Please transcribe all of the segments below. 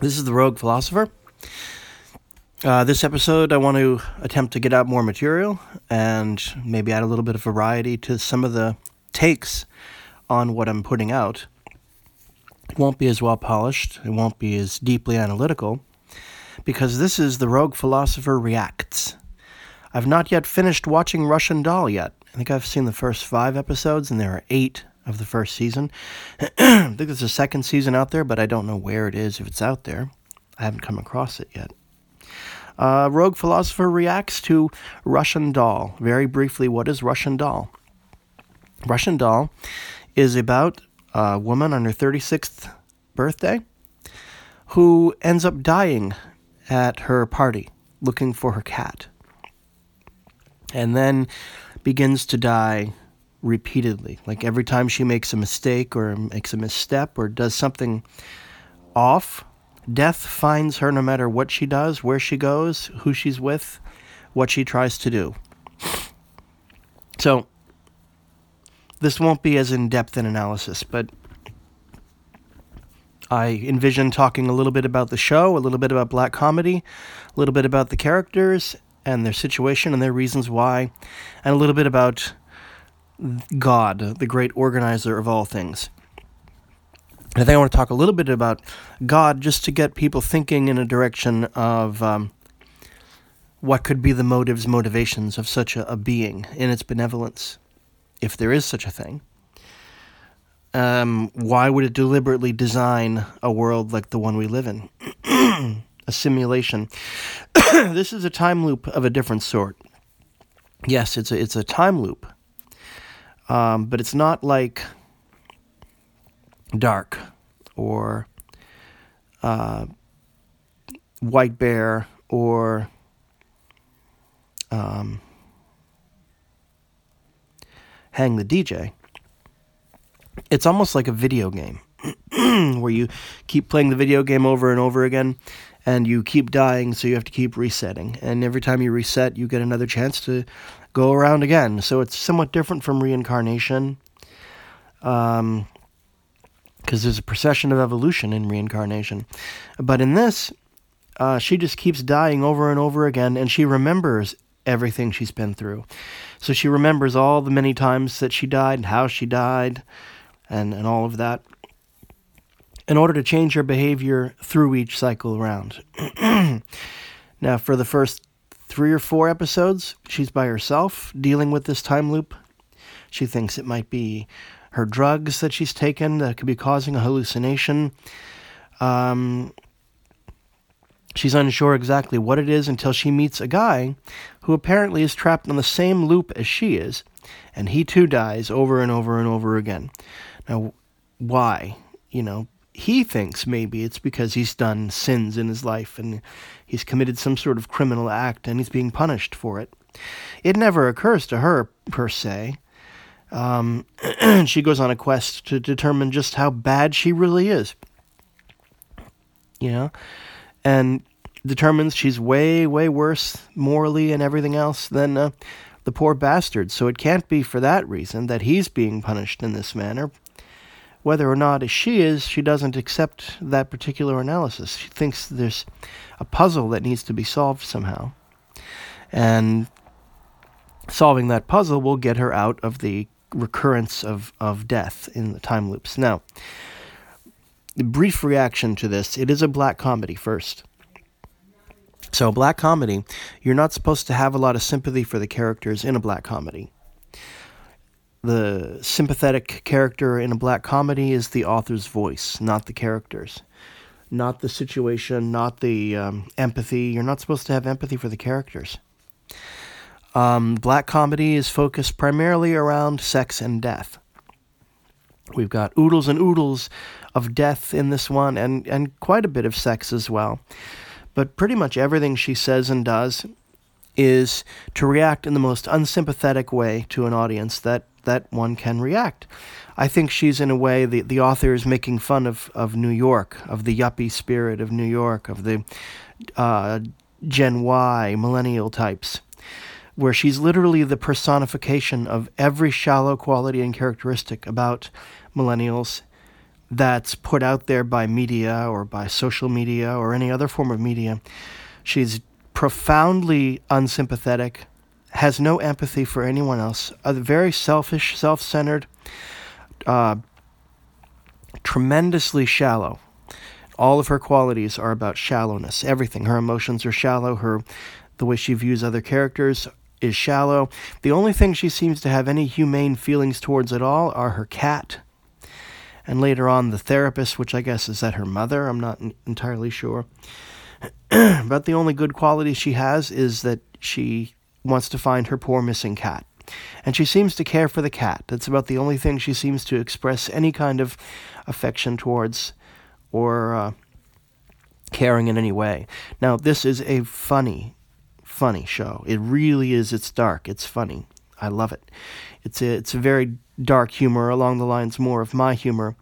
This is the Rogue Philosopher. Uh, this episode, I want to attempt to get out more material and maybe add a little bit of variety to some of the takes on what I'm putting out. It won't be as well polished, it won't be as deeply analytical, because this is the Rogue Philosopher Reacts. I've not yet finished watching Russian Doll yet. I think I've seen the first five episodes, and there are eight of the first season. I think there's a second season out there, but I don't know where it is if it's out there. I haven't come across it yet. Uh, Rogue Philosopher reacts to Russian Doll. Very briefly, what is Russian Doll? Russian Doll is about a woman on her 36th birthday who ends up dying at her party looking for her cat. And then begins to die repeatedly. Like every time she makes a mistake or makes a misstep or does something off, death finds her no matter what she does, where she goes, who she's with, what she tries to do. So, this won't be as in depth an analysis, but I envision talking a little bit about the show, a little bit about black comedy, a little bit about the characters and their situation and their reasons why, and a little bit about God, the great organizer of all things. I think I want to talk a little bit about God just to get people thinking in a direction of um, what could be the motives, motivations of such a, a, being in its benevolence, if there is such a thing. Um, why would it deliberately design a world like the one we live in? a simulation. this is a time loop of a different sort. Yes, it's a, it's a time loop um, but it's not like Dark or uh, White Bear or um, Hang the DJ. It's almost like a video game where you keep playing the video game over and over again and you keep dying, so you have to keep resetting. And every time you reset, you get another chance to go around again. So it's somewhat different from reincarnation. Um, because there's a procession of evolution in reincarnation. But in this, uh, she just keeps dying over and over again, and she remembers everything she's been through. So she remembers all the many times that she died, and how she died, and, and all of that, in order to change her behavior through each cycle round. now, for the first three or four episodes, she's by herself dealing with this time loop. She thinks it might be her drugs that she's taken that could be causing a hallucination. Um, she's unsure exactly what it is until she meets a guy who apparently is trapped on the same loop as she is, and he too dies over and over and over again. Now, why? You know, he thinks maybe it's because he's done sins in his life and he's committed some sort of criminal act and he's being punished for it. It never occurs to her, per se. Um, she goes on a quest to determine just how bad she really is. You know? And determines she's way, way worse morally and everything else than uh, the poor bastard. So it can't be for that reason that he's being punished in this manner whether or not she is, she doesn't accept that particular analysis. She thinks there's a puzzle that needs to be solved somehow. And solving that puzzle will get her out of the recurrence of, of death in the time loops. Now, the brief reaction to this it is a black comedy first. So, black comedy, you're not supposed to have a lot of sympathy for the characters in a black comedy the sympathetic character in a black comedy is the author's voice, not the characters, not the situation, not the um, empathy. You're not supposed to have empathy for the characters. Um, black comedy is focused primarily around sex and death. We've got oodles and oodles of death in this one, and, and quite a bit of sex as well. But pretty much everything she says and does is to react in the most unsympathetic way to an audience that that one can react. I think she's in a way the the author is making fun of of New York, of the yuppie spirit of New York, of the uh, Gen Y millennial types, where she's literally the personification of every shallow quality and characteristic about millennials that's put out there by media or by social media or any other form of media. She's profoundly unsympathetic, has no empathy for anyone else, a very selfish, self centered, uh, tremendously shallow. All of her qualities are about shallowness. Everything. Her emotions are shallow. Her the way she views other characters is shallow. The only thing she seems to have any humane feelings towards at all are her cat. And later on, the therapist, which I guess is that her mother. I'm not entirely sure. but the only good quality she has is that she wants to find her poor missing cat. And she seems to care for the cat. That's about the only thing she seems to express any kind of affection towards or uh, caring in any way. Now, this is a funny, funny show. It really is. It's dark. It's funny. I love it. It's a, it's a very dark humor along the lines more of my humor.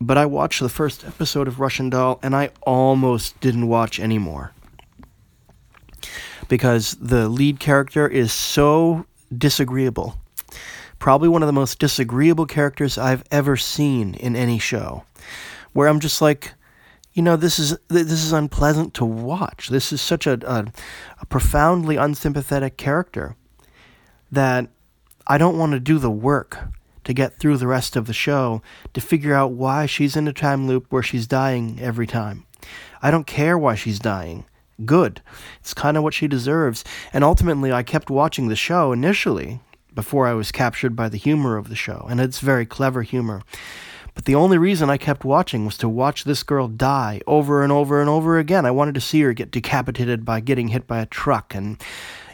But I watched the first episode of Russian Doll and I almost didn't watch anymore. Because the lead character is so disagreeable. Probably one of the most disagreeable characters I've ever seen in any show. Where I'm just like, you know, this is this is unpleasant to watch. This is such a, a, a profoundly unsympathetic character that I don't want to do the work to get through the rest of the show to figure out why she's in a time loop where she's dying every time. I don't care why she's dying. Good. It's kind of what she deserves. And ultimately, I kept watching the show initially before I was captured by the humor of the show, and it's very clever humor. But the only reason I kept watching was to watch this girl die over and over and over again. I wanted to see her get decapitated by getting hit by a truck and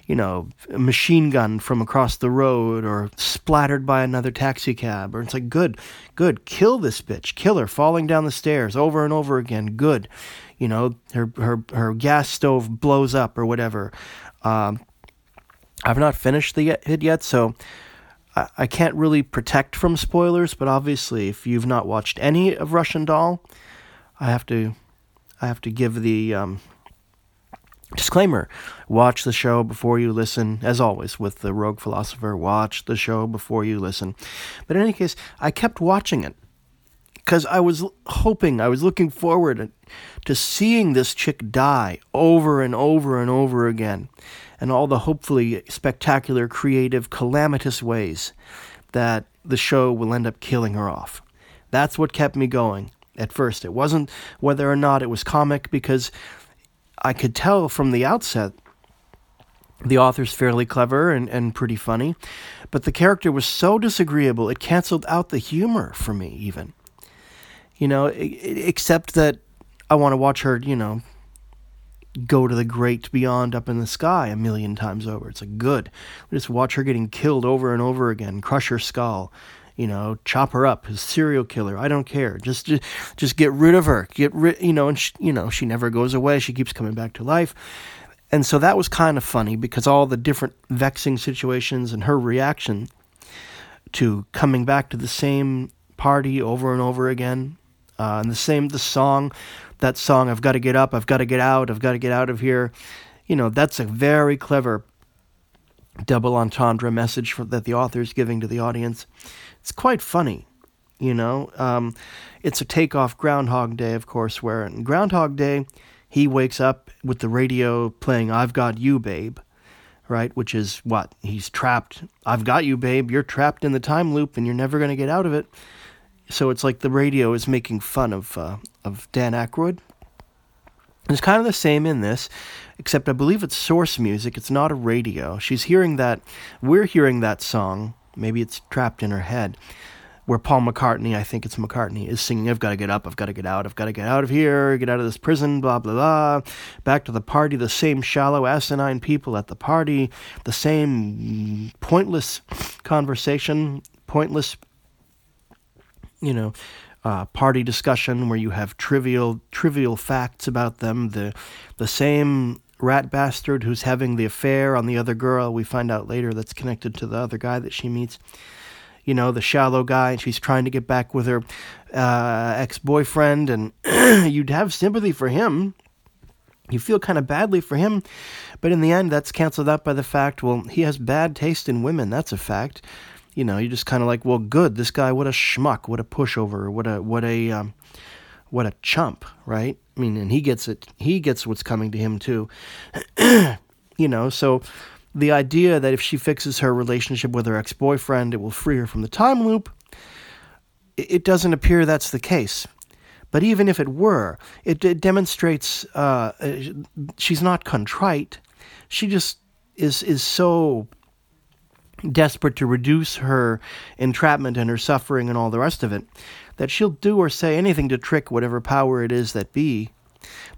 you know, a machine gun from across the road or splattered by another taxi cab. Or it's like, good, good, kill this bitch, kill her, falling down the stairs over and over again. Good, you know, her her her gas stove blows up or whatever. Um, I've not finished the it yet, so I, I can't really protect from spoilers. But obviously, if you've not watched any of Russian Doll, I have to I have to give the um, Disclaimer Watch the show before you listen. As always, with the Rogue Philosopher, watch the show before you listen. But in any case, I kept watching it because I was hoping, I was looking forward to seeing this chick die over and over and over again, and all the hopefully spectacular, creative, calamitous ways that the show will end up killing her off. That's what kept me going at first. It wasn't whether or not it was comic, because I could tell from the outset the author's fairly clever and, and pretty funny, but the character was so disagreeable it canceled out the humor for me, even. You know, except that I want to watch her, you know, go to the great beyond up in the sky a million times over. It's like, good. Just watch her getting killed over and over again, crush her skull, you know, chop her up, his serial killer. I don't care. Just, just, just get rid of her. Get rid, you know, and she, you know, she never goes away. She keeps coming back to life. And so that was kind of funny because all the different vexing situations and her reaction to coming back to the same party over and over again. Uh, and the same, the song, that song, I've got to get up, I've got to get out, I've got to get out of here. You know, that's a very clever double entendre message for, that the author is giving to the audience it's quite funny, you know. Um, it's a takeoff Groundhog Day, of course, where in Groundhog Day, he wakes up with the radio playing I've Got You, Babe, right? Which is what? He's trapped. I've got you, babe. You're trapped in the time loop and you're never going to get out of it. So it's like the radio is making fun of, uh, of Dan Aykroyd. It's kind of the same in this, except I believe it's source music. It's not a radio. She's hearing that, we're hearing that song maybe it's trapped in her head, where Paul McCartney, I think it's McCartney, is singing, I've got to get up, I've got to get out, I've got to get out of here, get out of this prison, blah, blah, blah. Back to the party, the same shallow, asinine people at the party, the same pointless conversation, pointless, you know, uh, party discussion where you have trivial trivial facts about them, the the same rat bastard who's having the affair on the other girl. We find out later that's connected to the other guy that she meets. You know, the shallow guy, and she's trying to get back with her uh, ex boyfriend, and you'd have sympathy for him. You feel kind of badly for him, but in the end, that's canceled out by the fact well, he has bad taste in women. That's a fact. You know, you're just kind of like, well, good. This guy, what a schmuck, what a pushover, what a what a um, what a chump, right? I mean, and he gets it. He gets what's coming to him too. you know, so the idea that if she fixes her relationship with her ex-boyfriend, it will free her from the time loop. It doesn't appear that's the case. But even if it were, it, it demonstrates uh, she's not contrite. She just is is so desperate to reduce her entrapment and her suffering and all the rest of it, that she'll do or say anything to trick whatever power it is that be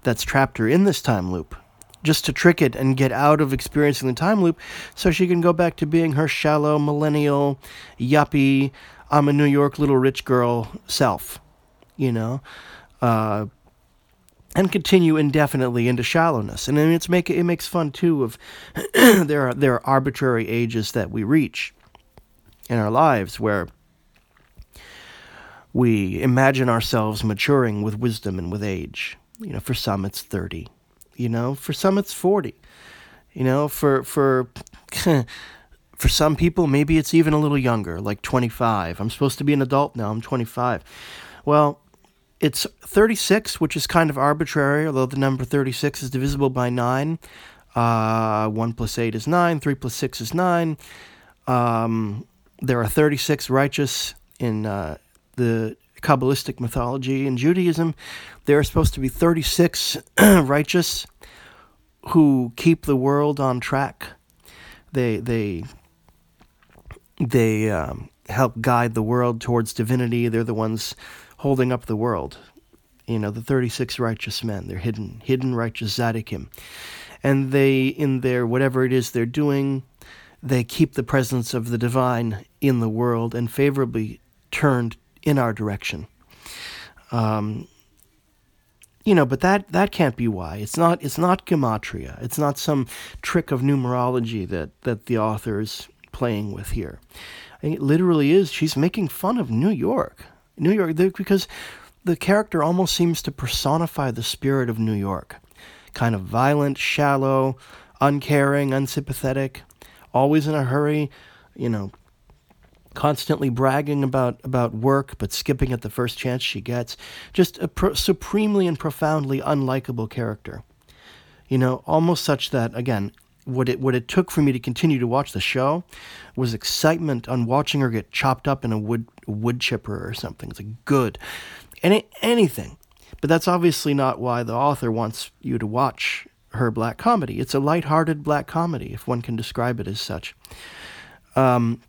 that's trapped her in this time loop, just to trick it and get out of experiencing the time loop so she can go back to being her shallow, millennial, yuppie, I'm a New York little rich girl self, you know? Uh, and continue indefinitely into shallowness. And it's make it makes fun too of there are there are arbitrary ages that we reach in our lives where we imagine ourselves maturing with wisdom and with age. You know, for some it's 30. You know, for some it's 40. You know, for for for some people maybe it's even a little younger, like 25. I'm supposed to be an adult now. I'm 25. Well, it's 36, which is kind of arbitrary, although the number 36 is divisible by 9. Uh, 1 plus 8 is 9, 3 plus 6 is 9. Um, there are 36 righteous in uh, the Kabbalistic mythology. In Judaism, there are supposed to be 36 righteous who keep the world on track. They, they, they um, help guide the world towards divinity. They're the ones holding up the world. You know, the 36 righteous men, they're hidden, hidden righteous Tzaddikim. And they, in their whatever it is they're doing, they keep the presence of the divine in the world and favorably turned in our direction. Um, you know, but that that can't be why. It's not it's not gematria. It's not some trick of numerology that that the author is playing with here. It literally is. She's making fun of New York. New York, because the character almost seems to personify the spirit of New York. Kind of violent, shallow, uncaring, unsympathetic, always in a hurry, you know, constantly bragging about, about work but skipping at the first chance she gets. Just a pro- supremely and profoundly unlikable character. You know, almost such that, again, what it what it took for me to continue to watch the show was excitement on watching her get chopped up in a wood wood chipper or something. It's like good, any anything, but that's obviously not why the author wants you to watch her black comedy. It's a light-hearted black comedy, if one can describe it as such. Um,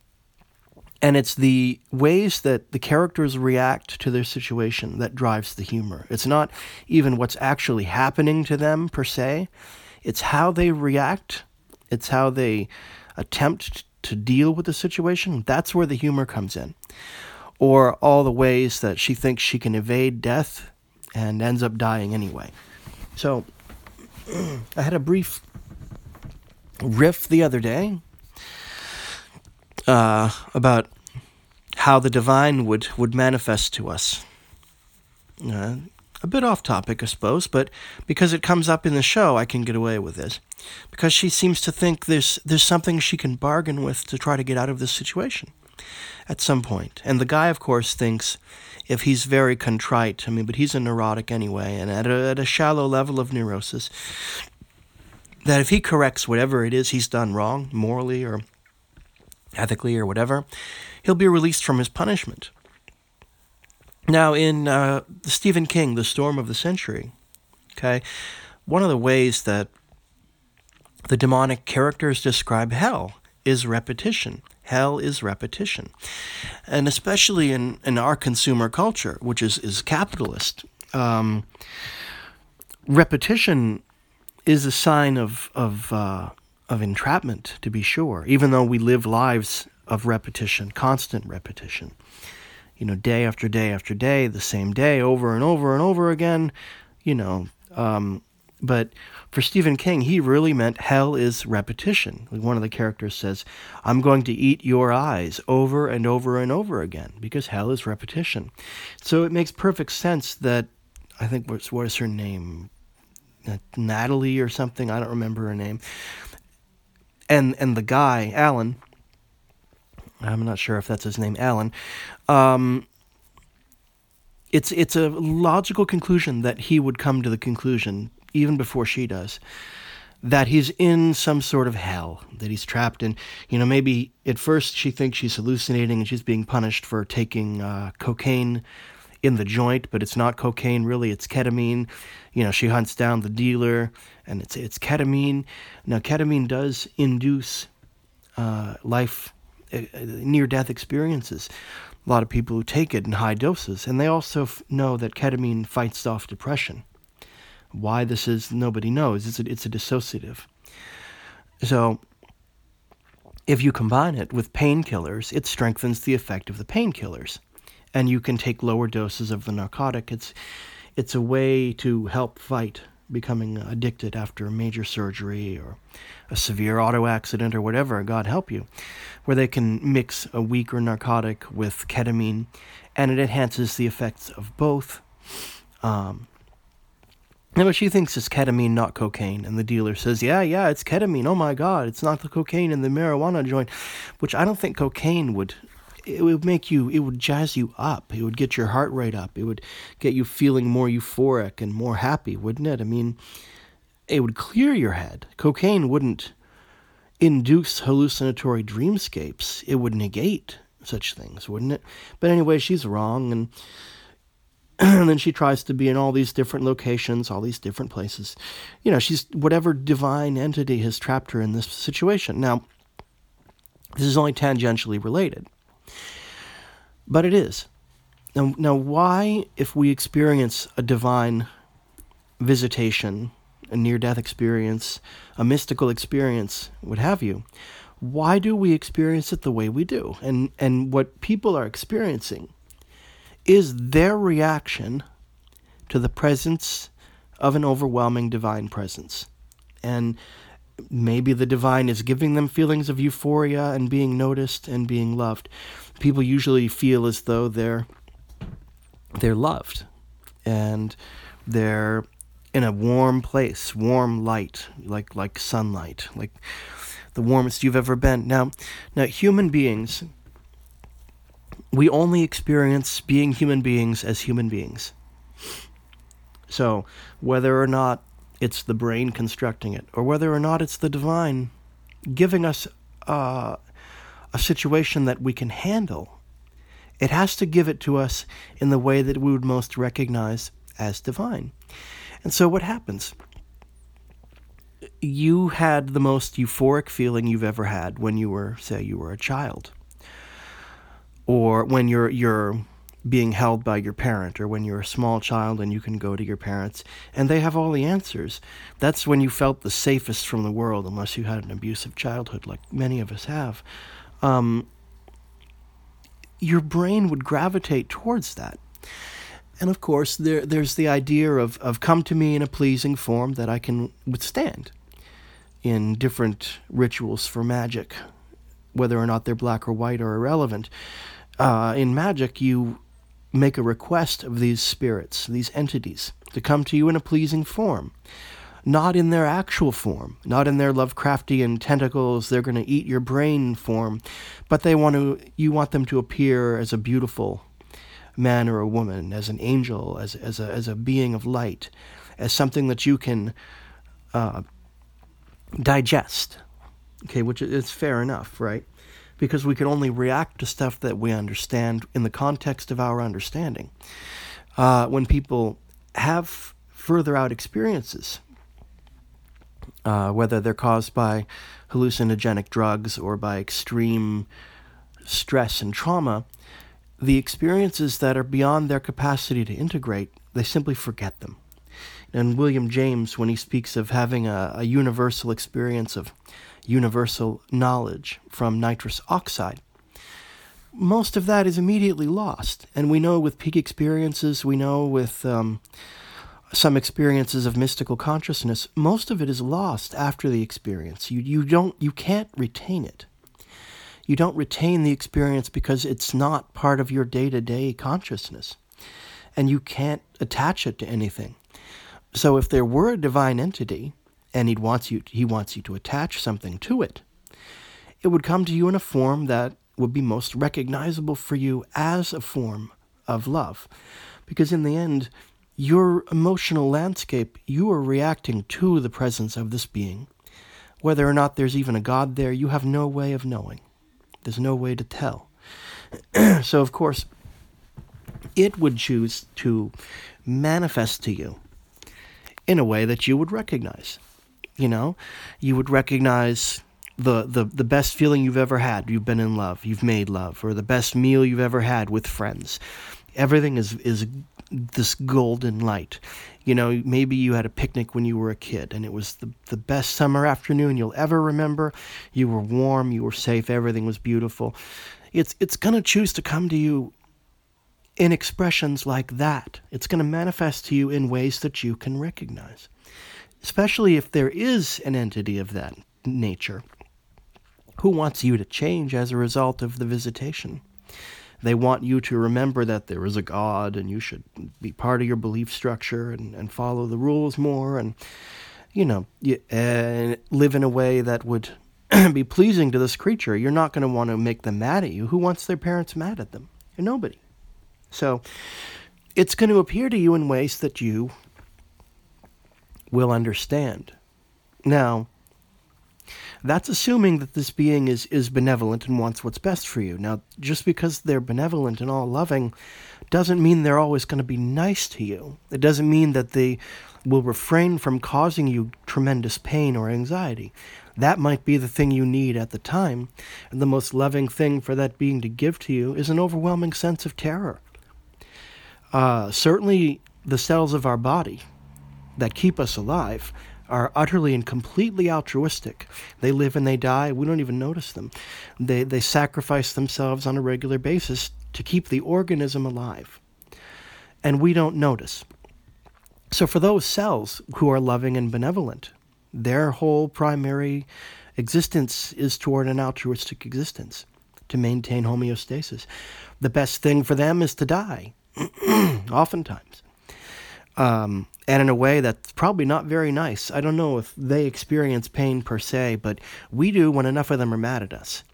and it's the ways that the characters react to their situation that drives the humor. It's not even what's actually happening to them per se it's how they react, it's how they attempt to deal with the situation. That's where the humor comes in. Or all the ways that she thinks she can evade death and ends up dying anyway. So, I had a brief riff the other day uh, about how the divine would, would manifest to us. Uh, a bit off topic, I suppose, but because it comes up in the show, I can get away with this. Because she seems to think there's there's something she can bargain with to try to get out of this situation at some point. And the guy, of course, thinks if he's very contrite, I mean, but he's a neurotic anyway, and at a, at a shallow level of neurosis, that if he corrects whatever it is he's done wrong, morally or ethically or whatever, he'll be released from his punishment. Now, in uh, Stephen King, The Storm of the Century, okay, one of the ways that the demonic characters describe hell is repetition. Hell is repetition. And especially in, in our consumer culture, which is, is capitalist, um, repetition is a sign of, of, uh, of entrapment, to be sure, even though we live lives of repetition, constant repetition you know, day after day after day, the same day over and over and over again, you know. Um, but for Stephen King, he really meant hell is repetition. one of the characters says, I'm going to eat your eyes over and over and over again because hell is repetition. So it makes perfect sense that I think what's what is her name? Natalie or something, I don't remember her name. And and the guy, Alan, I'm not sure if that's his name, Alan. Um, it's it's a logical conclusion that he would come to the conclusion even before she does that he's in some sort of hell that he's trapped in you know maybe at first she thinks she's hallucinating and she's being punished for taking uh, cocaine in the joint but it's not cocaine really it's ketamine. You know she hunts down the dealer and it's it's ketamine. Now ketamine does induce uh, life uh, near death experiences. A lot of people who take it in high doses, and they also f- know that ketamine fights off depression. Why this is, nobody knows. It's a, it's a dissociative. So, if you combine it with painkillers, it strengthens the effect of the painkillers, and you can take lower doses of the narcotic. It's it's a way to help fight becoming addicted after a major surgery or a severe auto accident or whatever, God help you, where they can mix a weaker narcotic with ketamine and it enhances the effects of both. Um, but she thinks it's ketamine, not cocaine. And the dealer says, Yeah, yeah, it's ketamine. Oh my God, it's not the cocaine in the marijuana joint, which I don't think cocaine would it would make you it would jazz you up. It would get your heart rate up. It would get you feeling more euphoric and more happy wouldn't it? I mean it would clear your head. Cocaine wouldn't induce hallucinatory dreamscapes. It would negate such things wouldn't it? But anyway she's wrong and and then she tries to be in all these different locations, all these different places. You know, she's whatever divine entity has trapped her in this situation. Now, this is only tangentially related. But it is. Now, now, why, if we experience a divine visitation, a near death experience, a mystical experience, what have you, why do we experience it the way we do? And, and what people are experiencing is their reaction to the presence of an overwhelming divine presence. And maybe the divine is giving them feelings of euphoria and being noticed and being loved people usually feel as though they're they're loved and they're in a warm place, warm light, like like sunlight, like the warmest you've ever been. Now, now human beings we only experience being human beings as human beings. So, whether or not it's the brain constructing it, or whether or not it's the divine giving us uh, a situation that we can handle, it has to give it to us in the way that we would most recognize as divine. And so what happens? You had the most euphoric feeling you've ever had when you were, say, you were a child. Or when you're you're being held by your parent or when you're a small child and you can go to your parents and they have all the answers. That's when you felt the safest from the world unless you had an abusive childhood like many of us have um, your brain would gravitate towards that. And of course, there, there's the idea of, of come to me in a pleasing form that I can withstand in different rituals for magic, whether or not they're black or white or irrelevant. Uh, in magic, you make a request of these spirits, these entities, to come to you in a pleasing form not in their actual form, not in their Lovecraftian tentacles, they're going to eat your brain form, but they want to, you want them to appear as a beautiful man or a woman, as an angel, as, as, a, as a being of light, as something that you can uh, digest. Okay, which is fair enough, right? Because we can only react to stuff that we understand in the context of our understanding. Uh, when people have further out experiences, uh, whether they're caused by hallucinogenic drugs or by extreme stress and trauma, the experiences that are beyond their capacity to integrate, they simply forget them. And William James, when he speaks of having a, a universal experience of universal knowledge from nitrous oxide, most of that is immediately lost. And we know with peak experiences, we know with um, some experiences of mystical consciousness, most of it is lost after the experience. You, you, don't, you can't retain it. You don't retain the experience because it's not part of your day to day consciousness. And you can't attach it to anything. So if there were a divine entity and he wants you he wants you to attach something to it, it would come to you in a form that would be most recognizable for you as a form of love. Because in the end, your emotional landscape, you are reacting to the presence of this being. Whether or not there's even a God there, you have no way of knowing. There's no way to tell. so, of course, it would choose to manifest to you in a way that you would recognize. You know, you would recognize the, the, the best feeling you've ever had. You've been in love, you've made love, or the best meal you've ever had with friends. Everything is, is this golden light. You know, maybe you had a picnic when you were a kid and it was the, the best summer afternoon you'll ever remember. You were warm, you were safe, everything was beautiful. It's, it's going to choose to come to you in expressions like that. It's going to manifest to you in ways that you can recognize, especially if there is an entity of that nature who wants you to change as a result of the visitation. They want you to remember that there is a God and you should be part of your belief structure and, and follow the rules more and, you know, uh, live in a way that would be pleasing to this creature. You're not going to want to make them mad at you. Who wants their parents mad at them? Nobody. So it's going to appear to you in ways that you will understand. Now, that's assuming that this being is, is benevolent and wants what's best for you. Now, just because they're benevolent and all loving doesn't mean they're always going to be nice to you. It doesn't mean that they will refrain from causing you tremendous pain or anxiety. That might be the thing you need at the time, and the most loving thing for that being to give to you is an overwhelming sense of terror. Uh, certainly, the cells of our body that keep us alive are utterly and completely altruistic. They live and they die. We don't even notice them. They, they sacrifice themselves on a regular basis to keep the organism alive. And we don't notice. So, for those cells who are loving and benevolent, their whole primary existence is toward an altruistic existence to maintain homeostasis. The best thing for them is to die, oftentimes. Um, and in a way that's probably not very nice. I don't know if they experience pain per se, but we do when enough of them are mad at us.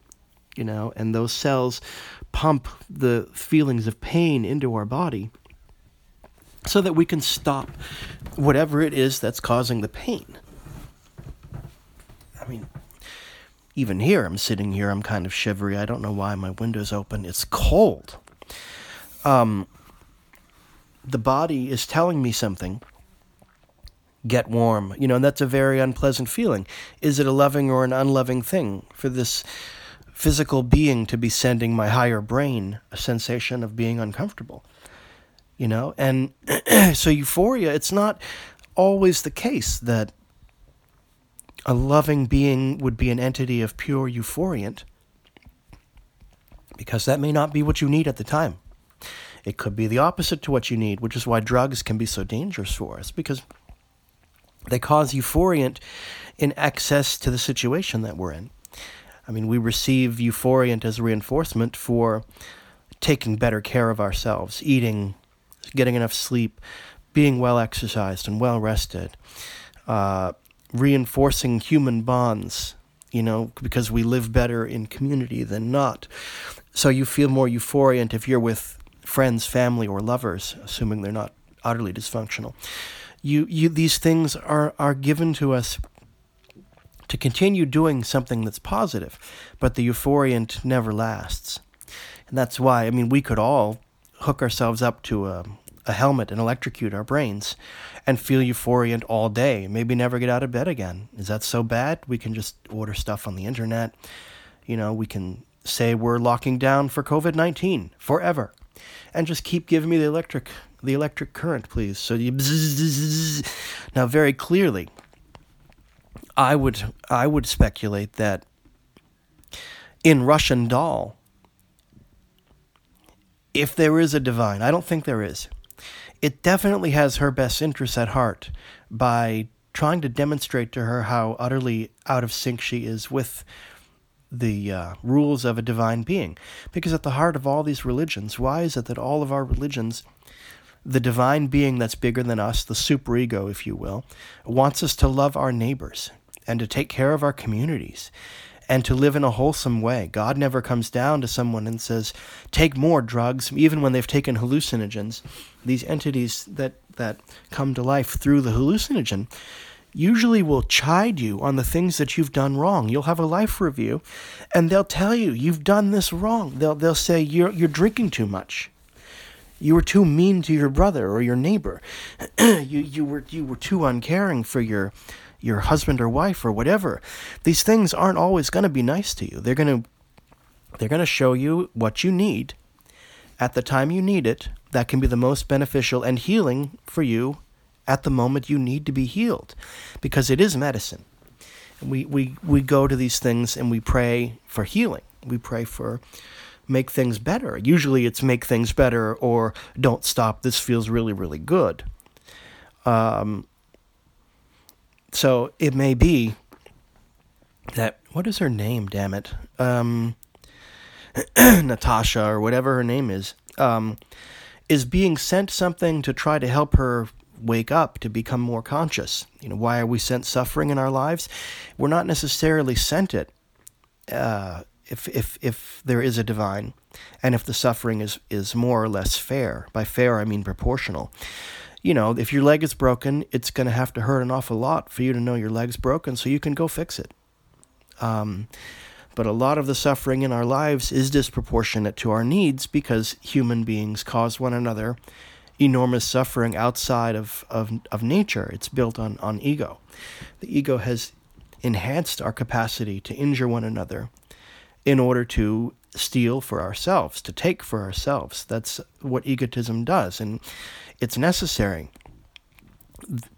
You know, and those cells pump the feelings of pain into our body so that we can stop whatever it is that's causing the pain. I mean, even here, I'm sitting here, I'm kind of shivery. I don't know why my window's open. It's cold. Um, the body is telling me something get warm. You know, and that's a very unpleasant feeling. Is it a loving or an unloving thing for this physical being to be sending my higher brain a sensation of being uncomfortable? You know, and so euphoria, it's not always the case that a loving being would be an entity of pure euphoriant because that may not be what you need at the time. It could be the opposite to what you need, which is why drugs can be so dangerous for us because they cause euphoriant in excess to the situation that we're in. I mean, we receive euphoriant as reinforcement for taking better care of ourselves, eating, getting enough sleep, being well exercised and well rested, uh, reinforcing human bonds, you know, because we live better in community than not. So you feel more euphoriant if you're with friends, family, or lovers, assuming they're not utterly dysfunctional you, you these things are, are given to us to continue doing something that's positive, but the euphoriant never lasts. And that's why, I mean, we could all hook ourselves up to a, a helmet and electrocute our brains and feel euphoriant all day, maybe never get out of bed again. Is that so bad? We can just order stuff on the internet. You know, we can say we're locking down for COVID 19 forever and just keep giving me the electric the electric current, please. So you now very clearly, I would I would speculate that in Russian doll, if there is a divine, I don't think there is. It definitely has her best interests at heart by trying to demonstrate to her how utterly out of sync she is with the uh, rules of a divine being. Because at the heart of all these religions, why is it that all of our religions the divine being that's bigger than us, the superego, if you will, wants us to love our neighbors and to take care of our communities and to live in a wholesome way. God never comes down to someone and says, take more drugs, even when they've taken hallucinogens. These entities that, that come to life through the hallucinogen usually will chide you on the things that you've done wrong. You'll have a life review and they'll tell you you've done this wrong. They'll they'll say you're you're drinking too much. You were too mean to your brother or your neighbor. you you were you were too uncaring for your your husband or wife or whatever. These things aren't always going to be nice to you. They're going to they're going to show you what you need at the time you need it that can be the most beneficial and healing for you at the moment you need to be healed because it is medicine. We, we, we go to these things and we pray for healing. We pray for make things better. Usually it's make things better or don't stop. This feels really, really good. Um, so it may be that, what is her name, damn it? Um, Natasha or whatever her name is, um, is being sent something to try to help her wake up to become more conscious. You know, why are we sent suffering in our lives? We're not necessarily sent it uh, if if if there is a divine, and if the suffering is is more or less fair. By fair, I mean proportional. You know, if your leg is broken, it's going to have to hurt an awful lot for you to know your leg's broken, so you can go fix it. Um, but a lot of the suffering in our lives is disproportionate to our needs because human beings cause one another enormous suffering outside of, of, of nature. It's built on, on ego. The ego has enhanced our capacity to injure one another in order to steal for ourselves, to take for ourselves. That's what egotism does. And it's necessary.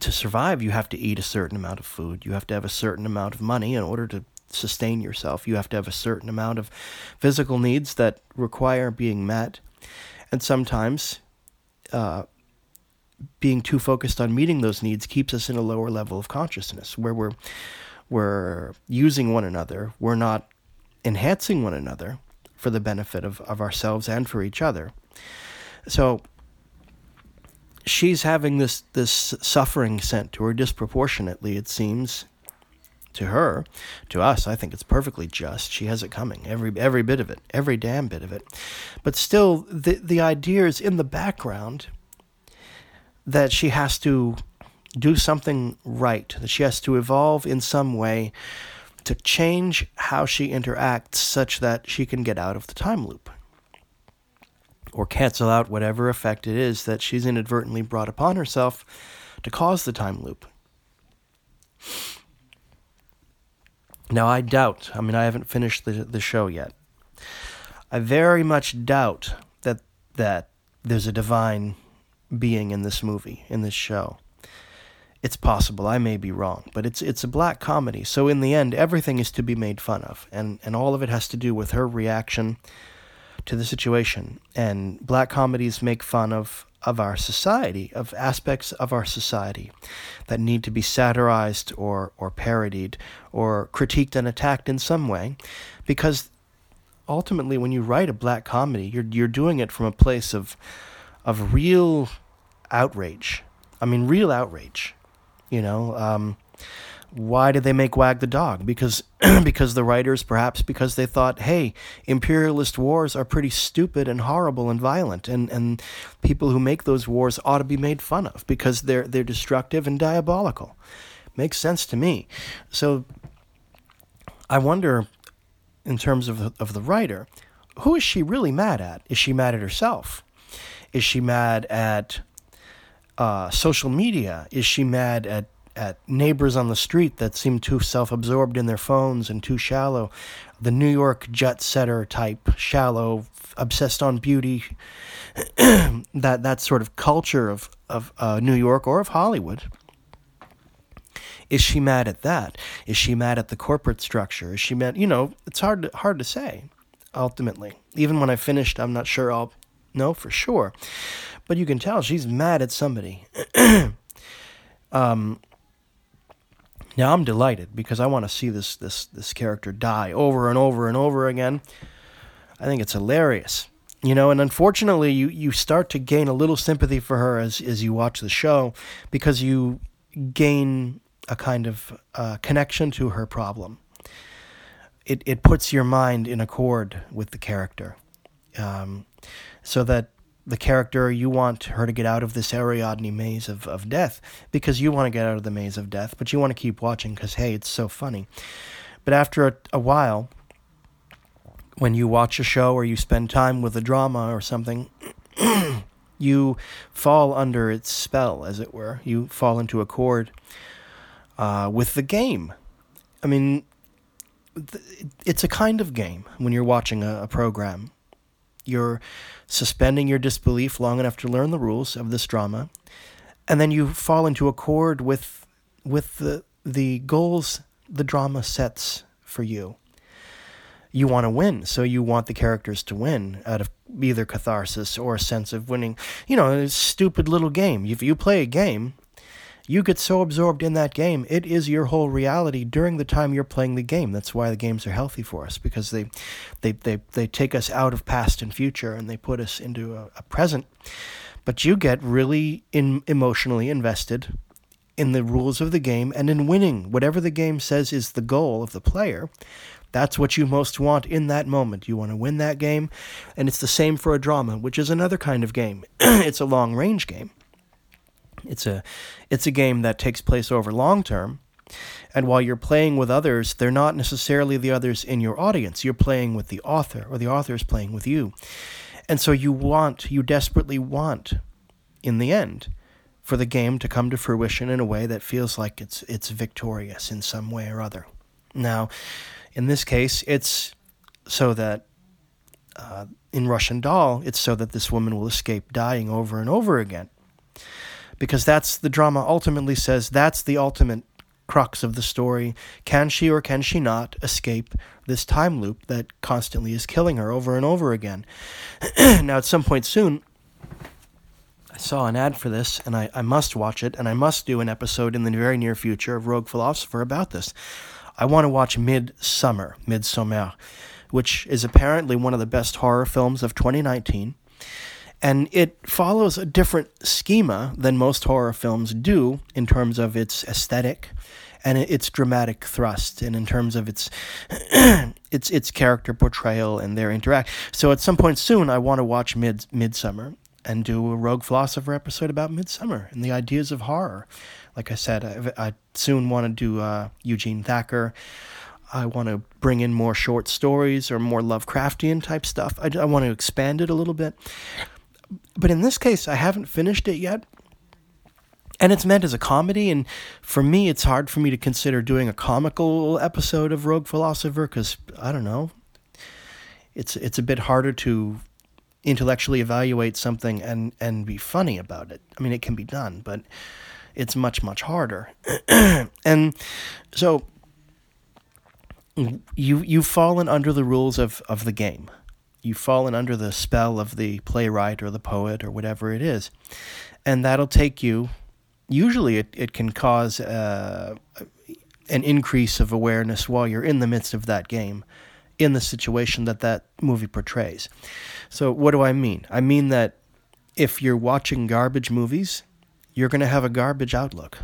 To survive, you have to eat a certain amount of food. You have to have a certain amount of money in order to sustain yourself. You have to have a certain amount of physical needs that require being met. And sometimes uh, being too focused on meeting those needs keeps us in a lower level of consciousness where we're we're using one another. We're not enhancing one another for the benefit of, of ourselves and for each other. So she's having this this suffering sent to her disproportionately it seems to her to us i think it's perfectly just. She has it coming every every bit of it every damn bit of it. But still the the idea is in the background that she has to do something right that she has to evolve in some way to change how she interacts such that she can get out of the time loop or cancel out whatever effect it is that she's inadvertently brought upon herself to cause the time loop now, I doubt, I mean, I haven't finished the, the show yet. I very much doubt that, that there's a divine being in this movie, in this show. It's possible, I may be wrong, but it's it's a black comedy. So in the end, everything is to be made fun of, and, and all of it has to do with her reaction to the situation. And black comedies make fun of of our society, of aspects of our society that need to be satirized or, or parodied or critiqued and attacked in some way. Because ultimately, when you write a black comedy, you're, you're doing it from a place of, of real outrage. I mean, real outrage. You know, um, why did they make Wag the Dog? Because because the writers, perhaps because they thought, hey, imperialist wars are pretty stupid and horrible and violent, and, and people who make those wars ought to be made fun of because they're they're destructive and diabolical. Makes sense to me. So I wonder, in terms of the, of the writer, who is she really mad at? Is she mad at herself? Is she mad at uh, social media? Is she mad at at neighbors on the street that seem too self absorbed in their phones and too shallow. The New York jet setter type, shallow, obsessed on beauty. that that sort of culture of of uh, New York or of Hollywood. Is she mad at that? Is she mad at the corporate structure? Is she mad? You know, it's hard to, hard to say. Ultimately, even when I finished, I'm not sure I'll know for sure, but you can tell she's mad at somebody. um, now I'm delighted because I want to see this this this character die over and over and over again. I think it's hilarious. You know, and unfortunately you, you start to gain a little sympathy for her as as you watch the show because you gain a kind of uh, connection to her problem. it, it puts your mind in accord with the character. Um, so that the character you want her to get out of this Ariadne maze of, of death because you want to get out of the maze of death, but you want to keep watching because hey, it's so funny. But after a, a while, when you watch a show or you spend time with a drama or something, you fall under its spell, as it were. You fall into accord uh, with the game. I mean, it's a kind of game when you're watching a, a program. You're suspending your disbelief long enough to learn the rules of this drama, and then you fall into accord with with the the goals the drama sets for you you want to win, so you want the characters to win out of either catharsis or a sense of winning. You know, a stupid little game. If you play a game, you get so absorbed in that game, it is your whole reality during the time you're playing the game. That's why the games are healthy for us because they, they, they, they take us out of past and future and they put us into a, a present. But you get really in, emotionally invested in the rules of the game and in winning whatever the game says is the goal of the player that's what you most want in that moment. You want to win that game. And it's the same for a drama, which is another kind of game. it's a long range game. It's a it's a game that takes place over long term. And while you're playing with others, they're not necessarily the others in your audience. You're playing with the author, or the author is playing with you. And so you want, you desperately want, in the end, for the game to come to fruition in a way that feels like it's it's victorious in some way or other. Now, in this case, it's so that uh, in Russian Doll, it's so that this woman will escape dying over and over again. Because that's the drama ultimately says that's the ultimate crux of the story. Can she or can she not escape this time loop that constantly is killing her over and over again? now, at some point soon, I saw an ad for this, and I, I must watch it, and I must do an episode in the very near future of Rogue Philosopher about this. I want to watch Midsummer, Midsommar, which is apparently one of the best horror films of 2019. And it follows a different schema than most horror films do in terms of its aesthetic and its dramatic thrust and in terms of its its its character portrayal and their interact. So at some point soon I want to watch Mid Midsummer and do a Rogue Philosopher episode about Midsummer and the ideas of horror like I said, I, I soon want to do uh, Eugene Thacker. I want to bring in more short stories or more Lovecraftian type stuff. I, I want to expand it a little bit. But in this case, I haven't finished it yet. And it's meant as a comedy, and for me, it's hard for me to consider doing a comical episode of Rogue Philosopher because I don't know. It's it's a bit harder to intellectually evaluate something and and be funny about it. I mean, it can be done, but it's much much harder. and so you you've fallen under the rules of, of the game. You've fallen under the spell of the playwright or the poet or whatever it is. And that'll take you usually it, it can cause uh, an increase of awareness while you're in the midst of that game in the situation that that movie portrays. So what do I mean? I mean that if you're watching garbage movies you're going to have a garbage outlook.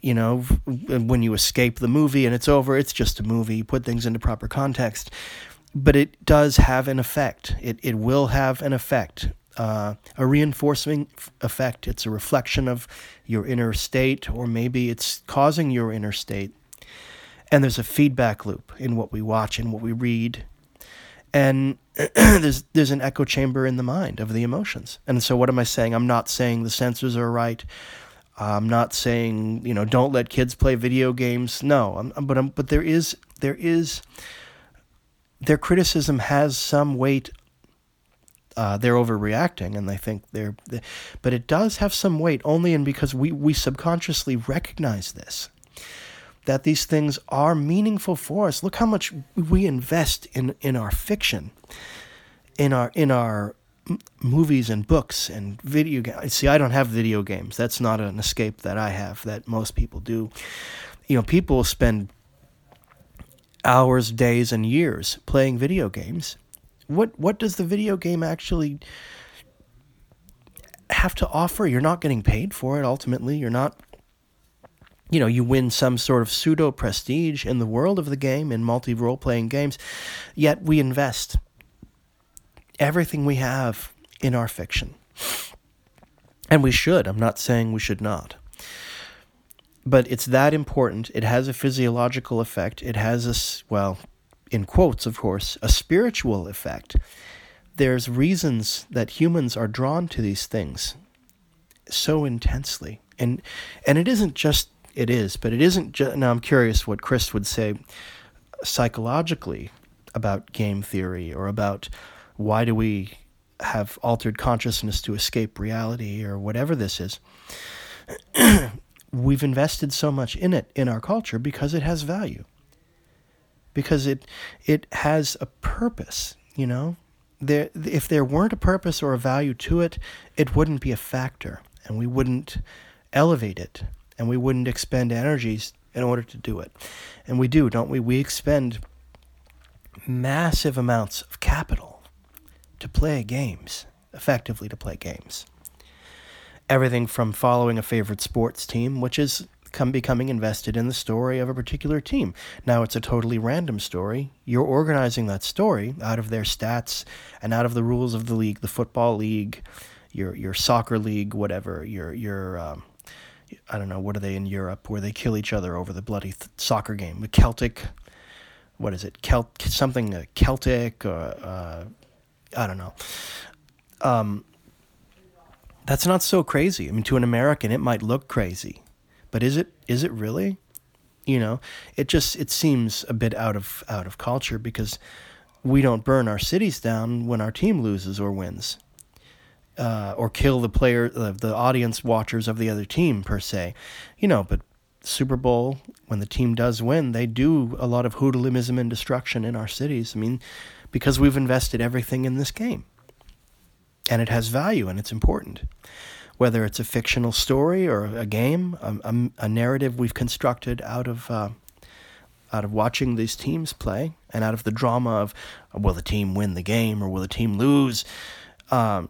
You know, when you escape the movie and it's over, it's just a movie. You put things into proper context. But it does have an effect. It, it will have an effect, uh, a reinforcing effect. It's a reflection of your inner state, or maybe it's causing your inner state. And there's a feedback loop in what we watch and what we read and there's there's an echo chamber in the mind of the emotions. And so, what am I saying? I'm not saying the censors are right. I'm not saying you know don't let kids play video games. No, I'm, but I'm, but there is there is their criticism has some weight. Uh, they're overreacting, and they think they're, they, but it does have some weight only in because we we subconsciously recognize this that these things are meaningful for us. Look how much we invest in, in our fiction, in our in our movies and books and video games. See, I don't have video games. That's not an escape that I have that most people do. You know, people spend hours, days, and years playing video games. What what does the video game actually have to offer? You're not getting paid for it ultimately. You're not you know, you win some sort of pseudo prestige in the world of the game in multi role playing games, yet we invest everything we have in our fiction. And we should. I'm not saying we should not. But it's that important. It has a physiological effect. It has a, well, in quotes, of course, a spiritual effect. There's reasons that humans are drawn to these things so intensely. And and it isn't just it is, but it isn't just now I'm curious what Chris would say psychologically about game theory or about why do we have altered consciousness to escape reality or whatever this is. We've invested so much in it in our culture because it has value. Because it it has a purpose, you know? There if there weren't a purpose or a value to it, it wouldn't be a factor and we wouldn't elevate it and we wouldn't expend energies in order to do it. And we do, don't we? We expend massive amounts of capital to play games, effectively to play games. Everything from following a favorite sports team, which is come becoming invested in the story of a particular team. Now it's a totally random story. You're organizing that story out of their stats and out of the rules of the league, the football league, your your soccer league, whatever. Your your um, I don't know what are they in Europe where they kill each other over the bloody th- soccer game. The Celtic, what is it? Celt something uh, Celtic or uh, I don't know. Um, that's not so crazy. I mean, to an American, it might look crazy, but is it? Is it really? You know, it just it seems a bit out of out of culture because we don't burn our cities down when our team loses or wins, uh, or kill the player, uh, the audience watchers of the other team per se. You know, but Super Bowl, when the team does win, they do a lot of hoodlumism and destruction in our cities. I mean, because we've invested everything in this game. And it has value and it's important. Whether it's a fictional story or a game, a, a, a narrative we've constructed out of uh, out of watching these teams play and out of the drama of will the team win the game or will the team lose. Um,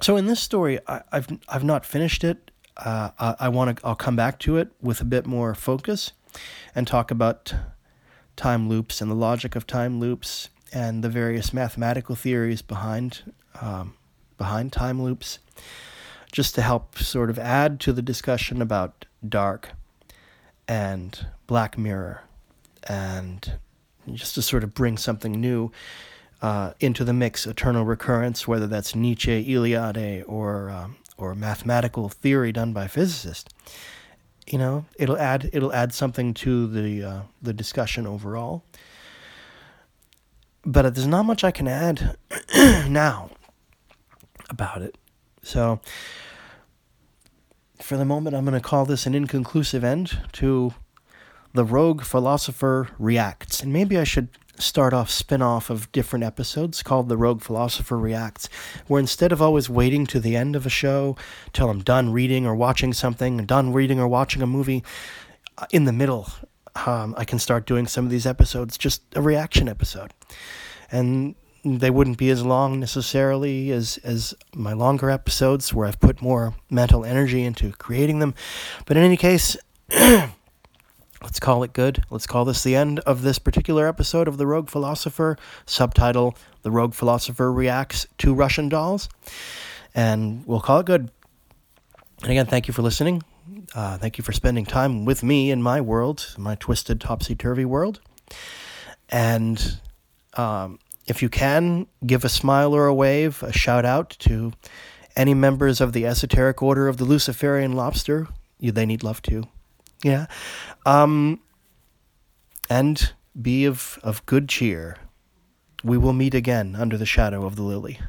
so in this story, I, have I've not finished it. Uh, I, I want to. I'll come back to it with a bit more focus, and talk about time loops and the logic of time loops and the various mathematical theories behind um, behind time loops, just to help sort of add to the discussion about Dark and Black Mirror, and just to sort of bring something new uh, into the mix, eternal recurrence, whether that's Nietzsche, Eliade, or um, or mathematical theory done by physicists. You know it'll add it'll add something to the uh, the discussion overall. But there's not much I can add now about it so for the moment I'm going to call this an inconclusive end to the rogue philosopher reacts and maybe I should start off spin-off of different episodes called The Rogue Philosopher Reacts, where instead of always waiting to the end of a show till I'm done reading or watching something, done reading or watching a movie, uh, in the middle, um, I can start doing some of these episodes just a reaction episode. And they wouldn't be as long necessarily as, as my longer episodes where I've put more mental energy into creating them. But in any case, Let's call it good. Let's call this the end of this particular episode of The Rogue Philosopher. Subtitle The Rogue Philosopher Reacts to Russian Dolls. And we'll call it good. And again, thank you for listening. Uh, thank you for spending time with me in my world, my twisted, topsy turvy world. And um, if you can, give a smile or a wave, a shout out to any members of the esoteric order of the Luciferian lobster. You, they need love too. Yeah. Um, and be of, of good cheer. We will meet again under the shadow of the lily.